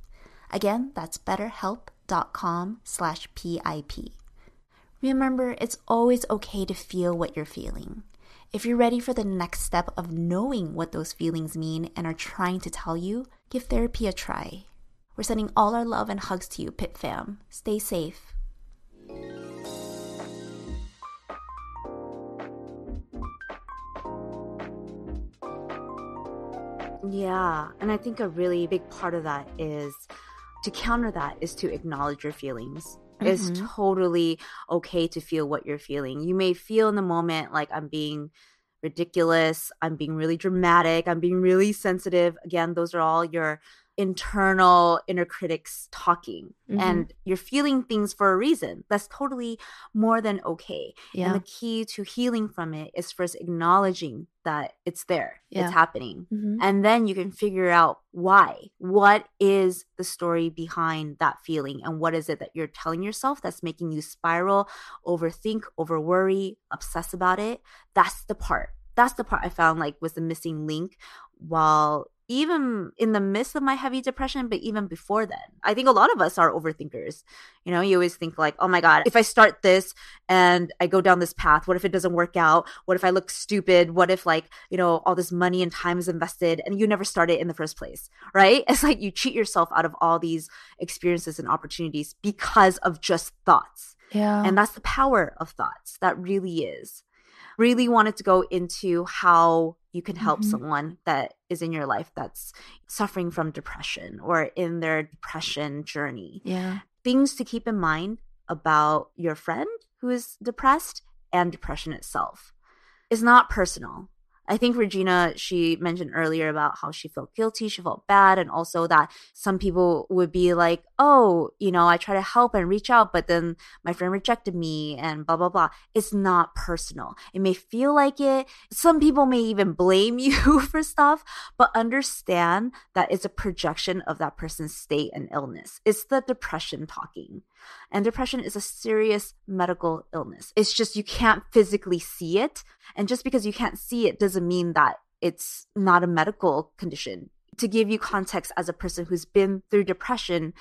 Again, that's betterhelp.com slash PIP. Remember, it's always okay to feel what you're feeling. If you're ready for the next step of knowing what those feelings mean and are trying to tell you, give therapy a try. We're sending all our love and hugs to you, Pip fam. Stay safe. Yeah, and I think a really big part of that is to counter that is to acknowledge your feelings mm-hmm. it's totally okay to feel what you're feeling. You may feel in the moment like I'm being ridiculous. I'm being really dramatic. I'm being really sensitive. Again, those are all your internal inner critics talking mm-hmm. and you're feeling things for a reason that's totally more than okay yeah. and the key to healing from it is first acknowledging that it's there yeah. it's happening mm-hmm. and then you can figure out why what is the story behind that feeling and what is it that you're telling yourself that's making you spiral overthink over worry obsess about it that's the part that's the part i found like was the missing link while even in the midst of my heavy depression, but even before then. I think a lot of us are overthinkers. You know, you always think like, oh my God, if I start this and I go down this path, what if it doesn't work out? What if I look stupid? What if like, you know, all this money and time is invested and you never start it in the first place, right? It's like you cheat yourself out of all these experiences and opportunities because of just thoughts. Yeah. And that's the power of thoughts. That really is really wanted to go into how you can help mm-hmm. someone that is in your life that's suffering from depression or in their depression journey. Yeah. Things to keep in mind about your friend who is depressed and depression itself. is not personal. I think Regina, she mentioned earlier about how she felt guilty, she felt bad, and also that some people would be like, oh, you know, I try to help and reach out, but then my friend rejected me and blah, blah, blah. It's not personal. It may feel like it. Some people may even blame you for stuff, but understand that it's a projection of that person's state and illness. It's the depression talking. And depression is a serious medical illness. It's just you can't physically see it. And just because you can't see it doesn't mean that it's not a medical condition. To give you context as a person who's been through depression,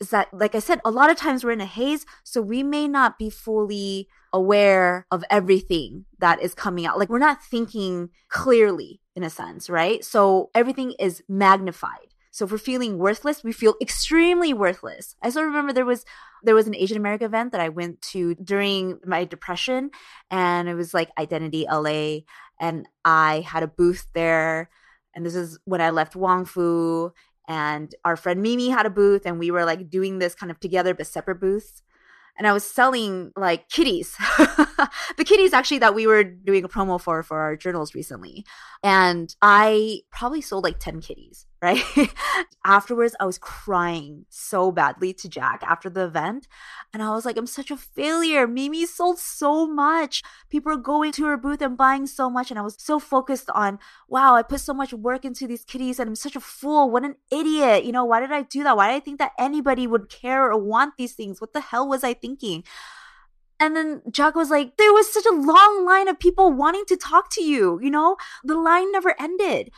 is that, like I said, a lot of times we're in a haze, so we may not be fully aware of everything that is coming out. Like we're not thinking clearly in a sense, right? So everything is magnified. So if we're feeling worthless, we feel extremely worthless. I still remember there was there was an Asian American event that I went to during my depression, and it was like Identity LA, and I had a booth there. And this is when I left Wong Fu, and our friend Mimi had a booth, and we were like doing this kind of together but separate booths and I was selling like kitties. the kitties actually that we were doing a promo for for our journals recently. And I probably sold like 10 kitties, right? Afterwards, I was crying so badly to Jack after the event. And I was like, I'm such a failure. Mimi sold so much. People are going to her booth and buying so much. And I was so focused on, wow, I put so much work into these kitties and I'm such a fool. What an idiot. You know, why did I do that? Why did I think that anybody would care or want these things? What the hell was I thinking? And then Jack was like, there was such a long line of people wanting to talk to you. You know, the line never ended.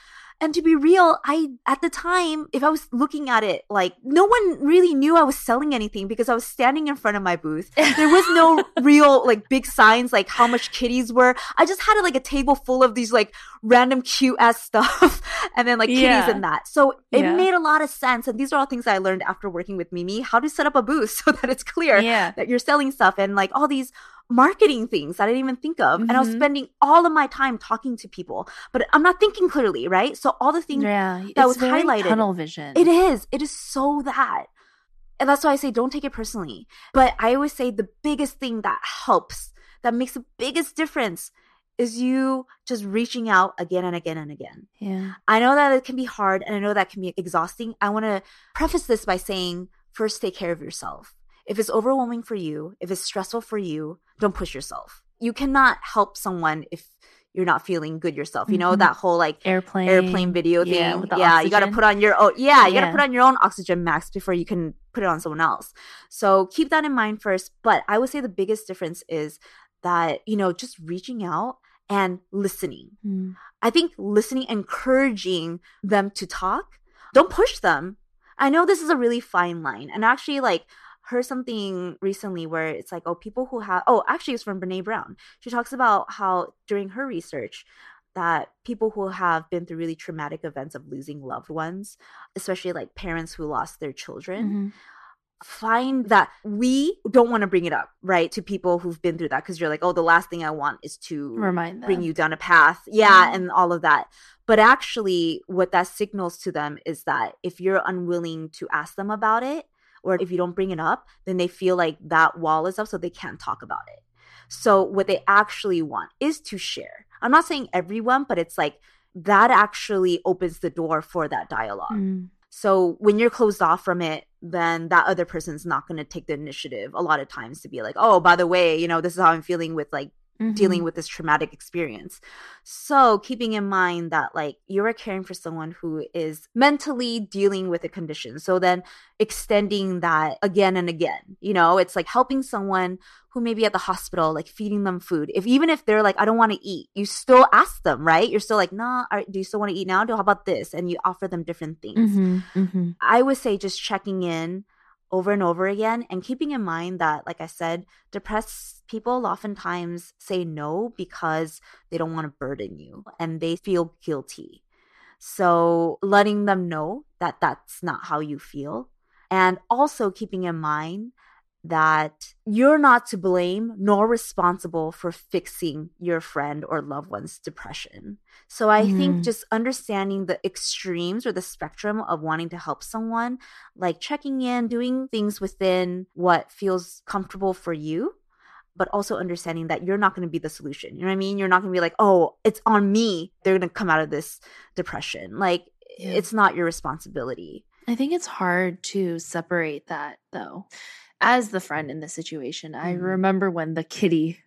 And to be real, I, at the time, if I was looking at it, like no one really knew I was selling anything because I was standing in front of my booth. There was no real, like, big signs, like how much kitties were. I just had like a table full of these, like, random cute ass stuff and then like kitties yeah. and that. So it yeah. made a lot of sense. And these are all things I learned after working with Mimi how to set up a booth so that it's clear yeah. that you're selling stuff and like all these marketing things that I didn't even think of. Mm-hmm. And I was mm-hmm. spending all of my time talking to people, but I'm not thinking clearly, right? So all the things yeah, that was highlighted. Tunnel vision. It is. It is so that. And that's why I say don't take it personally. But I always say the biggest thing that helps, that makes the biggest difference is you just reaching out again and again and again. Yeah. I know that it can be hard and I know that can be exhausting. I want to preface this by saying first take care of yourself. If it's overwhelming for you, if it's stressful for you, don't push yourself. You cannot help someone if you're not feeling good yourself. You know mm-hmm. that whole like airplane airplane video thing. Yeah, yeah you got to put on your own. yeah, you yeah. got to put on your own oxygen mask before you can put it on someone else. So keep that in mind first. But I would say the biggest difference is that you know just reaching out and listening. Mm. I think listening, encouraging them to talk. Don't push them. I know this is a really fine line, and actually like heard something recently where it's like, oh, people who have, oh, actually, it's from Brene Brown. She talks about how during her research, that people who have been through really traumatic events of losing loved ones, especially like parents who lost their children, mm-hmm. find that we don't want to bring it up, right, to people who've been through that because you're like, oh, the last thing I want is to remind them. bring you down a path. Yeah, mm-hmm. and all of that. But actually, what that signals to them is that if you're unwilling to ask them about it, or if you don't bring it up, then they feel like that wall is up so they can't talk about it. So what they actually want is to share. I'm not saying everyone, but it's like that actually opens the door for that dialogue. Mm. So when you're closed off from it, then that other person's not going to take the initiative a lot of times to be like, oh, by the way, you know, this is how I'm feeling with like Mhm. dealing with this traumatic experience. So, keeping in mind that like you are caring for someone who is mentally dealing with a condition. So then extending that again and again. You know, it's like helping someone who may be at the hospital, like feeding them food. If even if they're like, I don't want to eat, you still ask them, right? You're still like, nah, are, do you still want to eat now? Do how about this? And you offer them different things. Mhm. Mhm. I would say just checking in over and over again and keeping in mind that, like I said, depressed people oftentimes say no because they don't want to burden you and they feel guilty. So letting them know that that's not how you feel. And also keeping in mind that you're not to blame nor responsible for fixing your friend or loved one's depression. So I think Mhm. just understanding the extremes or the spectrum of wanting to help someone, like checking in, doing things within what feels comfortable for you, but also understanding that you're not going to be the solution. You know what I mean? You're not going to be like, "Oh, it's on me. They're going to come out of this depression." Like Yeah. it's not your responsibility. I think it's hard to separate that though. As the friend in the situation, I Mhm. remember when the kitty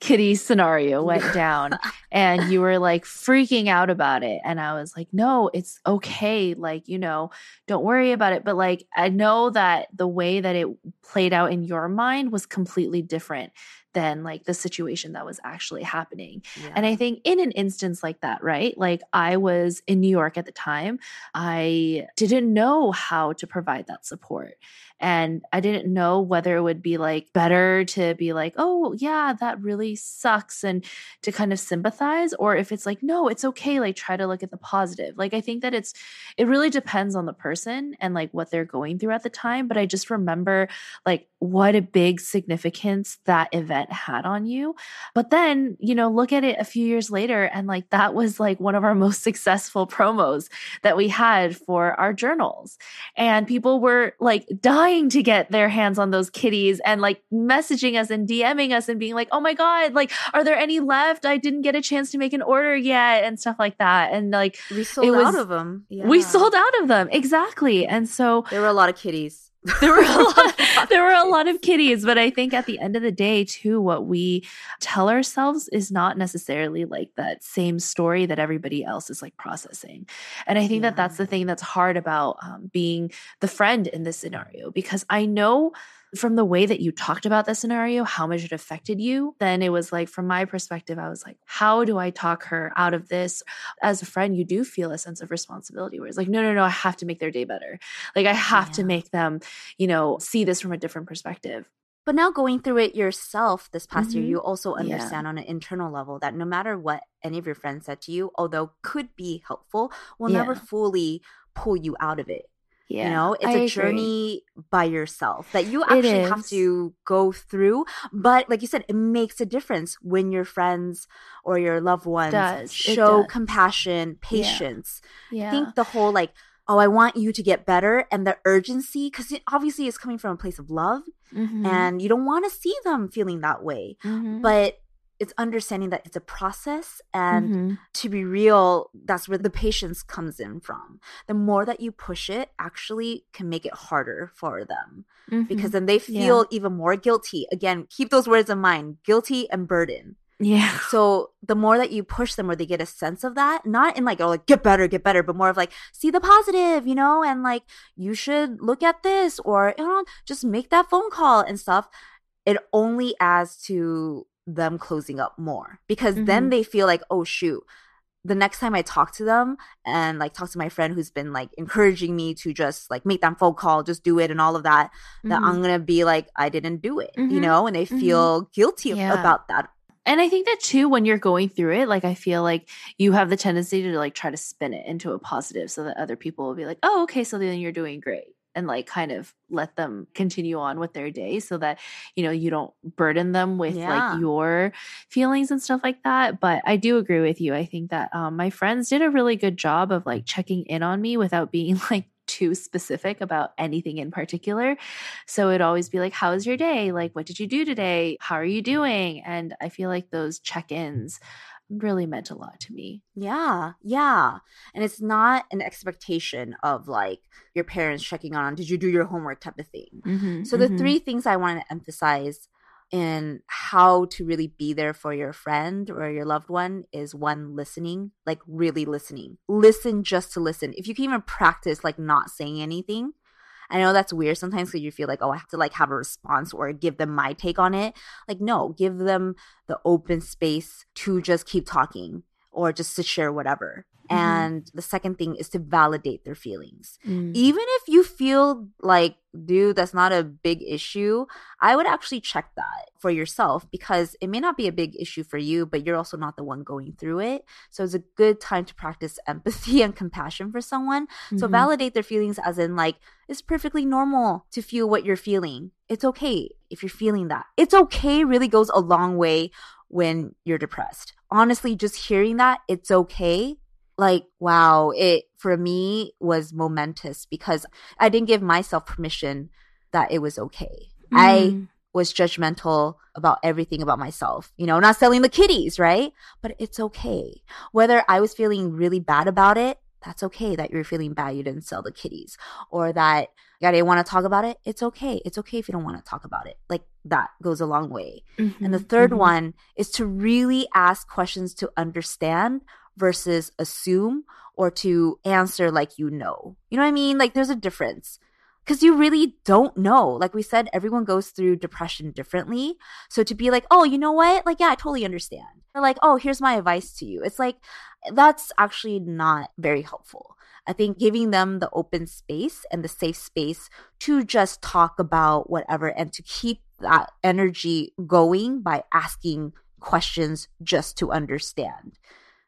kitty scenario went down and you were like freaking out about it and I was like, "No, it's okay. Like, you know, don't worry about it." But like I know that the way that it played out in your mind was completely different than like the situation that was actually happening. And I think in an instance like that, right? Like I was in New York at the time. I didn't know how to provide that support. And I didn't know whether it would be like better to be like, oh, yeah, that really sucks. And to kind of sympathize, or if it's like, no, it's okay. Like try to look at the positive. Like I think that it's, it really depends on the person and like what they're going through at the time. But I just remember like what a big significance that event had on you. But then, you know, look at it a few years later and like that was like one of our most successful promos that we had for our journals. And people were like dying to get their hands on those kitties and like messaging us and DMing us and being like, oh my God, like, are there any left? I didn't get a chance to make an order yet and stuff like that. And like, we sold was- out of them. we sold out of them. Exactly. And so There were a lot of kitties. There were a lot there were a lot of kitties but i think at the end of the day too what we tell ourselves is not necessarily like that same story that everybody else is like processing. And i think that that's the thing that's hard about um, being the friend in this scenario because i know from the way that you talked about the scenario how much it affected you then it was like from my perspective i was like how do i talk her out of this as a friend you do feel a sense of responsibility where it's like no no no i have to make their day better like i have to make them you know see this from a different perspective But now going through it yourself this past year, Mhm. you also Yeah. understand on an internal level that no matter what any of your friends said to you, although could be helpful, will never fully pull you out of it. Yeah You know, it's I a agree. journey by yourself that you actually have to go through. But like you said, it makes a difference when your friends or your loved ones does. Show compassion, patience. yeah I think the whole like, oh, I want you to get better and the urgency, because it obviously is coming from a place of love Mhm. and you don't want to see them feeling that way. Mhm. But it's understanding that it's a process and Mhm. to be real, that's where the patience comes in from. The more that you push it, actually can make it harder for them because Mhm. then they Yeah. feel even more guilty. Again, keep those words in mind guilty and burden. yeah So the more that you push them or they get a sense of that, not in like, oh, like get better, get better, but more of like, see the positive, you know, and like you should look at this or, you know, just make that phone call and stuff. It only adds to them closing up more because then Mhm. they feel like, oh, shoot. The next time I talk to them and like talk to my friend who's been like encouraging me to just like make that phone call, just do it and all of that, that Mhm. I'm gonna be like, I didn't do it, you Mhm. know, and they Mhm. feel guilty Yeah. about that. And I think that too, when you're going through it, like I feel like you have the tendency to like try to spin it into a positive so that other people will be like, oh, okay, so then you're doing great. And like kind of let them continue on with their day so that, you know, you don't burden them with Yeah. like your feelings and stuff like that. But I do agree with you. I think that um, my friends did a really good job of like checking in on me without being like too specific about anything in particular. So it'd always be like, How was your day? Like, what did you do today? How are you doing? And I feel like those check ins really meant a lot to me. Yeah, yeah. And it's not an expectation of like your parents checking on, did you do your homework type of thing. Mm-hmm, so, the mm-hmm. three things I want to emphasize in how to really be there for your friend or your loved one is one listening like really listening listen just to listen if you can even practice like not saying anything i know that's weird sometimes because you feel like oh i have to like have a response or give them my take on it. Like no give them the open space to just keep talking or just to share whatever Mm-hmm. and the second thing is to validate their feelings. Mm. even if you feel like dude that's not a big issue i would actually check that for yourself because it may not be a big issue for you but you're also not the one going through it. So it's a good time to practice empathy and compassion for someone. So Mhm. validate their feelings as in like it's perfectly normal to feel what you're feeling. It's okay if you're feeling that. It's okay really goes a long way when you're depressed. Honestly just hearing that it's okay like wow it for me was momentous because i didn't give myself permission that it was okay. I Mm. was judgmental about everything about myself you know not selling the kitties right? But it's okay. Whether i was feeling really bad about it that's okay that you're feeling bad you didn't sell the kitties or that you didn't want to talk about it it's okay. It's okay if you don't want to talk about it. Like that goes a long way. And the Mhm, 3rd mhm. one is to really ask questions to understand versus assume or to answer like you know. You know what I mean? Like there's a difference. Because you really don't know. Like we said, everyone goes through depression differently. So to be like, oh, you know what? Like, yeah, I totally understand. Or like, oh, here's my advice to you. It's like, that's actually not very helpful. I think giving them the open space and the safe space to just talk about whatever and to keep that energy going by asking questions just to understand.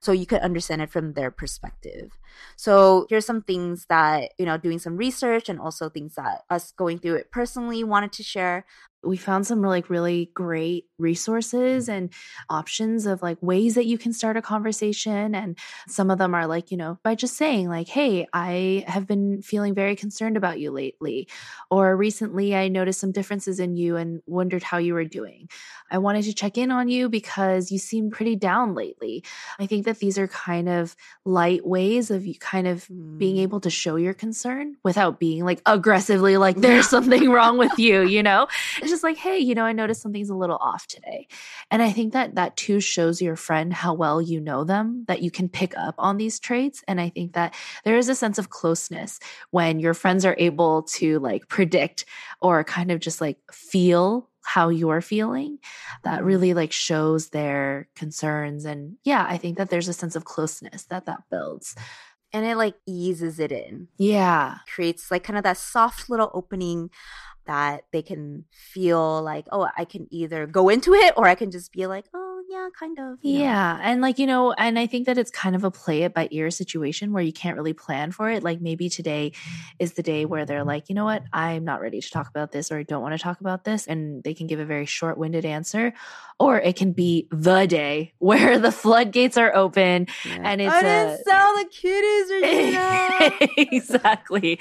So you could understand it from their perspective. So here's some things that, you know, doing some research and also things that us going through it personally wanted to share. We found some like really great resources and options of like ways that you can start a conversation and some of them are like you know by just saying like hey i have been feeling very concerned about you lately or recently i noticed some differences in you and wondered how you were doing. I wanted to check in on you because you seem pretty down lately. I think that these are kind of light ways of you kind of being Mm. able to show your concern without being like aggressively like there's something wrong with you you know it's just like hey you know i noticed something's a little off today. And i think that that too shows your friend how well you know them that you can pick up on these traits. And i think that there is a sense of closeness when your friends are able to like predict or kind of just like feel how you're feeling. That mm-hmm. really like shows their concerns. And yeah i think that there's a sense of closeness that that builds and it like eases it in. yeah creates like kind of that soft little opening that they can feel like, oh, I can either go into it or I can just be like, oh, yeah, kind of. you know. Yeah. And like, you know, and I think that it's kind of a play it by ear situation where you can't really plan for it. Like maybe today is the day where they're like, you know what, I'm not ready to talk about this or I don't want to talk about this. And they can give a very short winded answer. Or it can be the day where the floodgates are open Yeah. and it's I a- didn't sell the kitties, Regina. exactly.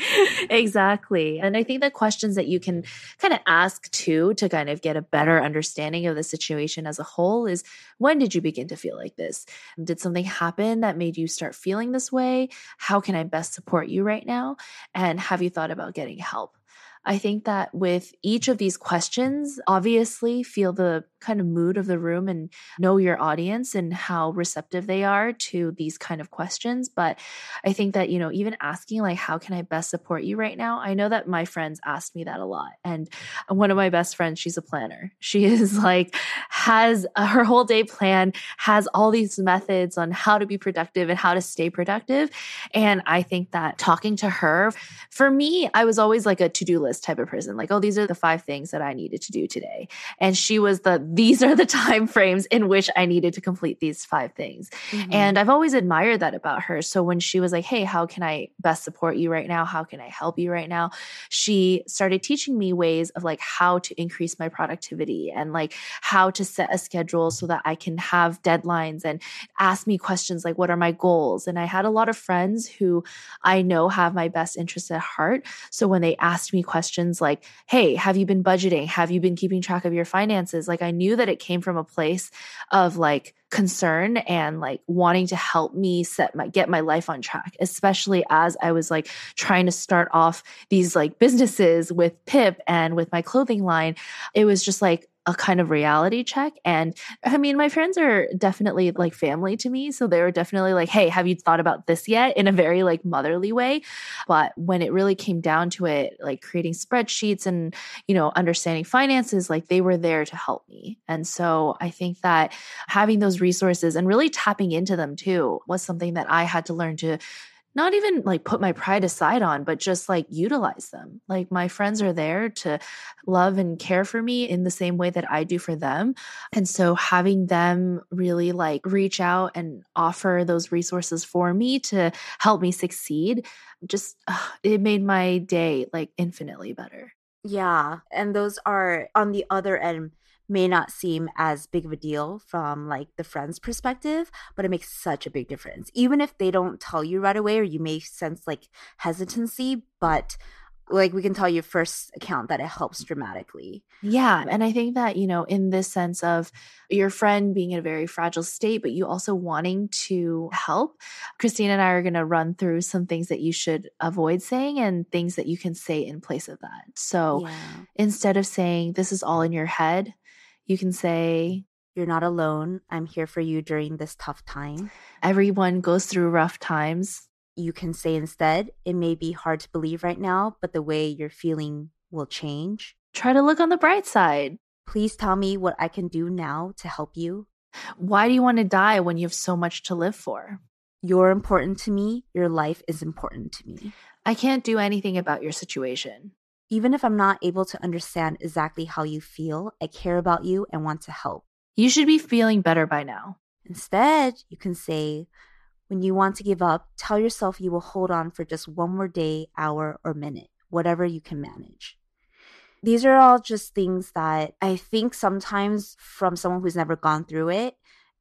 Exactly. And I think the questions that you can kind of ask too to kind of get a better understanding of the situation as a whole is when did you begin to feel like this? Did something happen that made you start feeling this way? How can I best support you right now? And have you thought about getting help? I think that with each of these questions, obviously feel the kind of mood of the room and know your audience and how receptive they are to these kind of questions. But I think that, you know, even asking, like, how can I best support you right now? I know that my friends asked me that a lot. And one of my best friends, she's a planner. She is like, has uh, her whole day plan, has all these methods on how to be productive and how to stay productive. And I think that talking to her, for me, I was always like a to do list type of person. Like, oh, these are the five things that I needed to do today. And she was the, these are the time frames in which I needed to complete these five things. Mhm. And I've always admired that about her. So when she was like, Hey, how can I best support you right now? How can I help you right now? She started teaching me ways of like how to increase my productivity and like how to set a schedule so that I can have deadlines and ask me questions like, What are my goals? And I had a lot of friends who I know have my best interests at heart. So when they asked me questions like, Hey, have you been budgeting? Have you been keeping track of your finances? Like, I knew that it came from a place of like concern and like wanting to help me set my get my life on track especially as i was like trying to start off these like businesses with pip and with my clothing line. It was just like a kind of reality check. And I mean, my friends are definitely like family to me. So they were definitely like, hey, have you thought about this yet? In a very like motherly way. But when it really came down to it, like creating spreadsheets and, you know, understanding finances, like they were there to help me. And so I think that having those resources and really tapping into them too was something that I had to learn to not even like put my pride aside on, but just like utilize them. Like my friends are there to love and care for me in the same way that I do for them. And so having them really like reach out and offer those resources for me to help me succeed, just it made my day like infinitely better. Yeah. And those are on the other end may not seem as big of a deal from like the friend's perspective, but it makes such a big difference. Even if they don't tell you right away or you may sense like hesitancy, but like we can tell your first account that it helps dramatically. Yeah. And I think that, you know, in this sense of your friend being in a very fragile state, but you also wanting to help, Christine and I are going to run through some things that you should avoid saying and things that you can say in place of that. So yeah. instead of saying, this is all in your head, you can say, You're not alone. I'm here for you during this tough time. Everyone goes through rough times. You can say instead, It may be hard to believe right now, but the way you're feeling will change. Try to look on the bright side. Please tell me what I can do now to help you. Why do you want to die when you have so much to live for? You're important to me. Your life is important to me. I can't do anything about your situation. Even if I'm not able to understand exactly how you feel, I care about you and want to help. You should be feeling better by now. Instead, you can say, when you want to give up, tell yourself you will hold on for just one more day, hour, or minute, whatever you can manage. These are all just things that I think sometimes from someone who's never gone through it,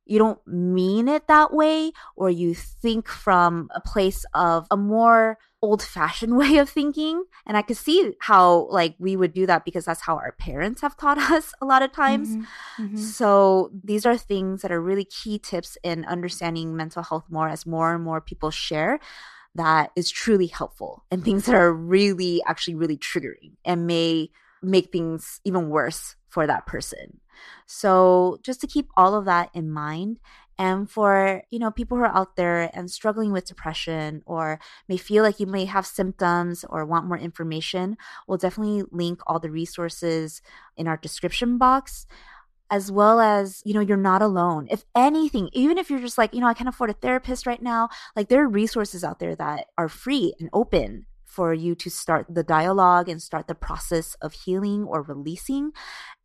you don't mean it that way, or you think from a place of a more old fashioned way of thinking. And I could see how, like, we would do that because that's how our parents have taught us a lot of times. Mm-hmm. Mm-hmm. So, these are things that are really key tips in understanding mental health more as more and more people share that is truly helpful and things that are really, actually, really triggering and may make things even worse for that person. So, just to keep all of that in mind and for, you know, people who are out there and struggling with depression or may feel like you may have symptoms or want more information, we'll definitely link all the resources in our description box as well as you know you're not alone if anything even if you're just like you know i can't afford a therapist right now like there are resources out there that are free and open for you to start the dialogue and start the process of healing or releasing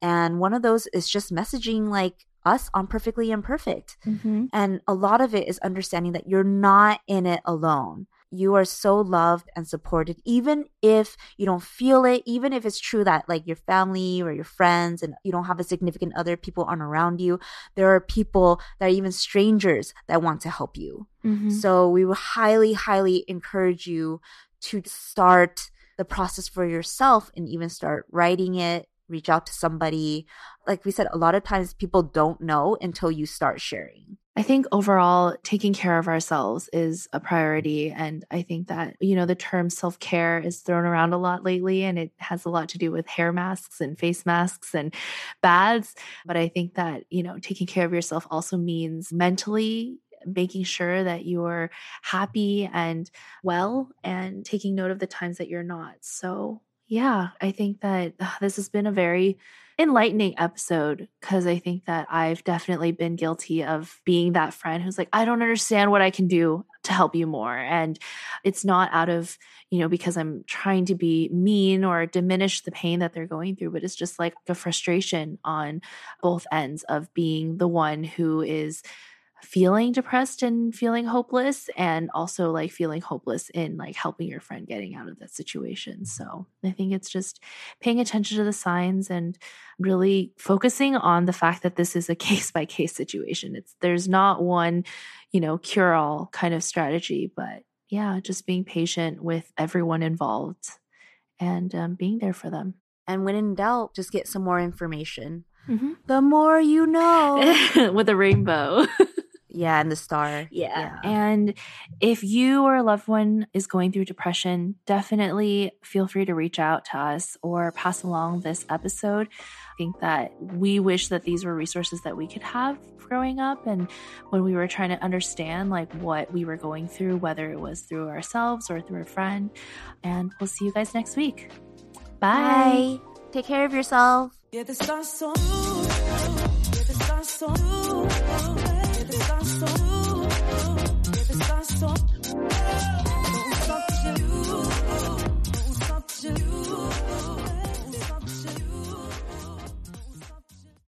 and one of those is just messaging like us on Perfectly Imperfect. Mm-hmm. And a lot of it is understanding that you're not in it alone. You are so loved and supported, even if you don't feel it, even if it's true that like your family or your friends and you don't have a significant other, people aren't around you. There are people that are even strangers that want to help you. Mm-hmm. So we would highly, highly encourage you to start the process for yourself and even start writing it, reach out to somebody. Like we said, a lot of times people don't know until you start sharing. I think overall, taking care of ourselves is a priority. And I think that, you know, the term self care is thrown around a lot lately, and it has a lot to do with hair masks and face masks and baths. But I think that, you know, taking care of yourself also means mentally making sure that you're happy and well and taking note of the times that you're not. So yeah, I think that uh, this has been a very enlightening episode because I think that I've definitely been guilty of being that friend who's like, I don't understand what I can do to help you more. And it's not out of, you know, because I'm trying to be mean or diminish the pain that they're going through, but it's just like a frustration on both ends of being the one who is feeling depressed and feeling hopeless and also like feeling hopeless in like helping your friend getting out of that situation. So I think it's just paying attention to the signs and really focusing on the fact that this is a case by case situation. It's there's not one, you know, cure all kind of strategy, but yeah, just being patient with everyone involved and um, being there for them. And when in doubt, just get some more information Mm-hmm. The more you know. With a rainbow. Yeah, and the star. Yeah. yeah. And if you or a loved one is going through depression, definitely feel free to reach out to us or pass along this episode. I think that we wish that these were resources that we could have growing up and when we were trying to understand like what we were going through, whether it was through ourselves or through a friend. And we'll see you guys next week. Bye. Bye. Take care of yourself. Yeah,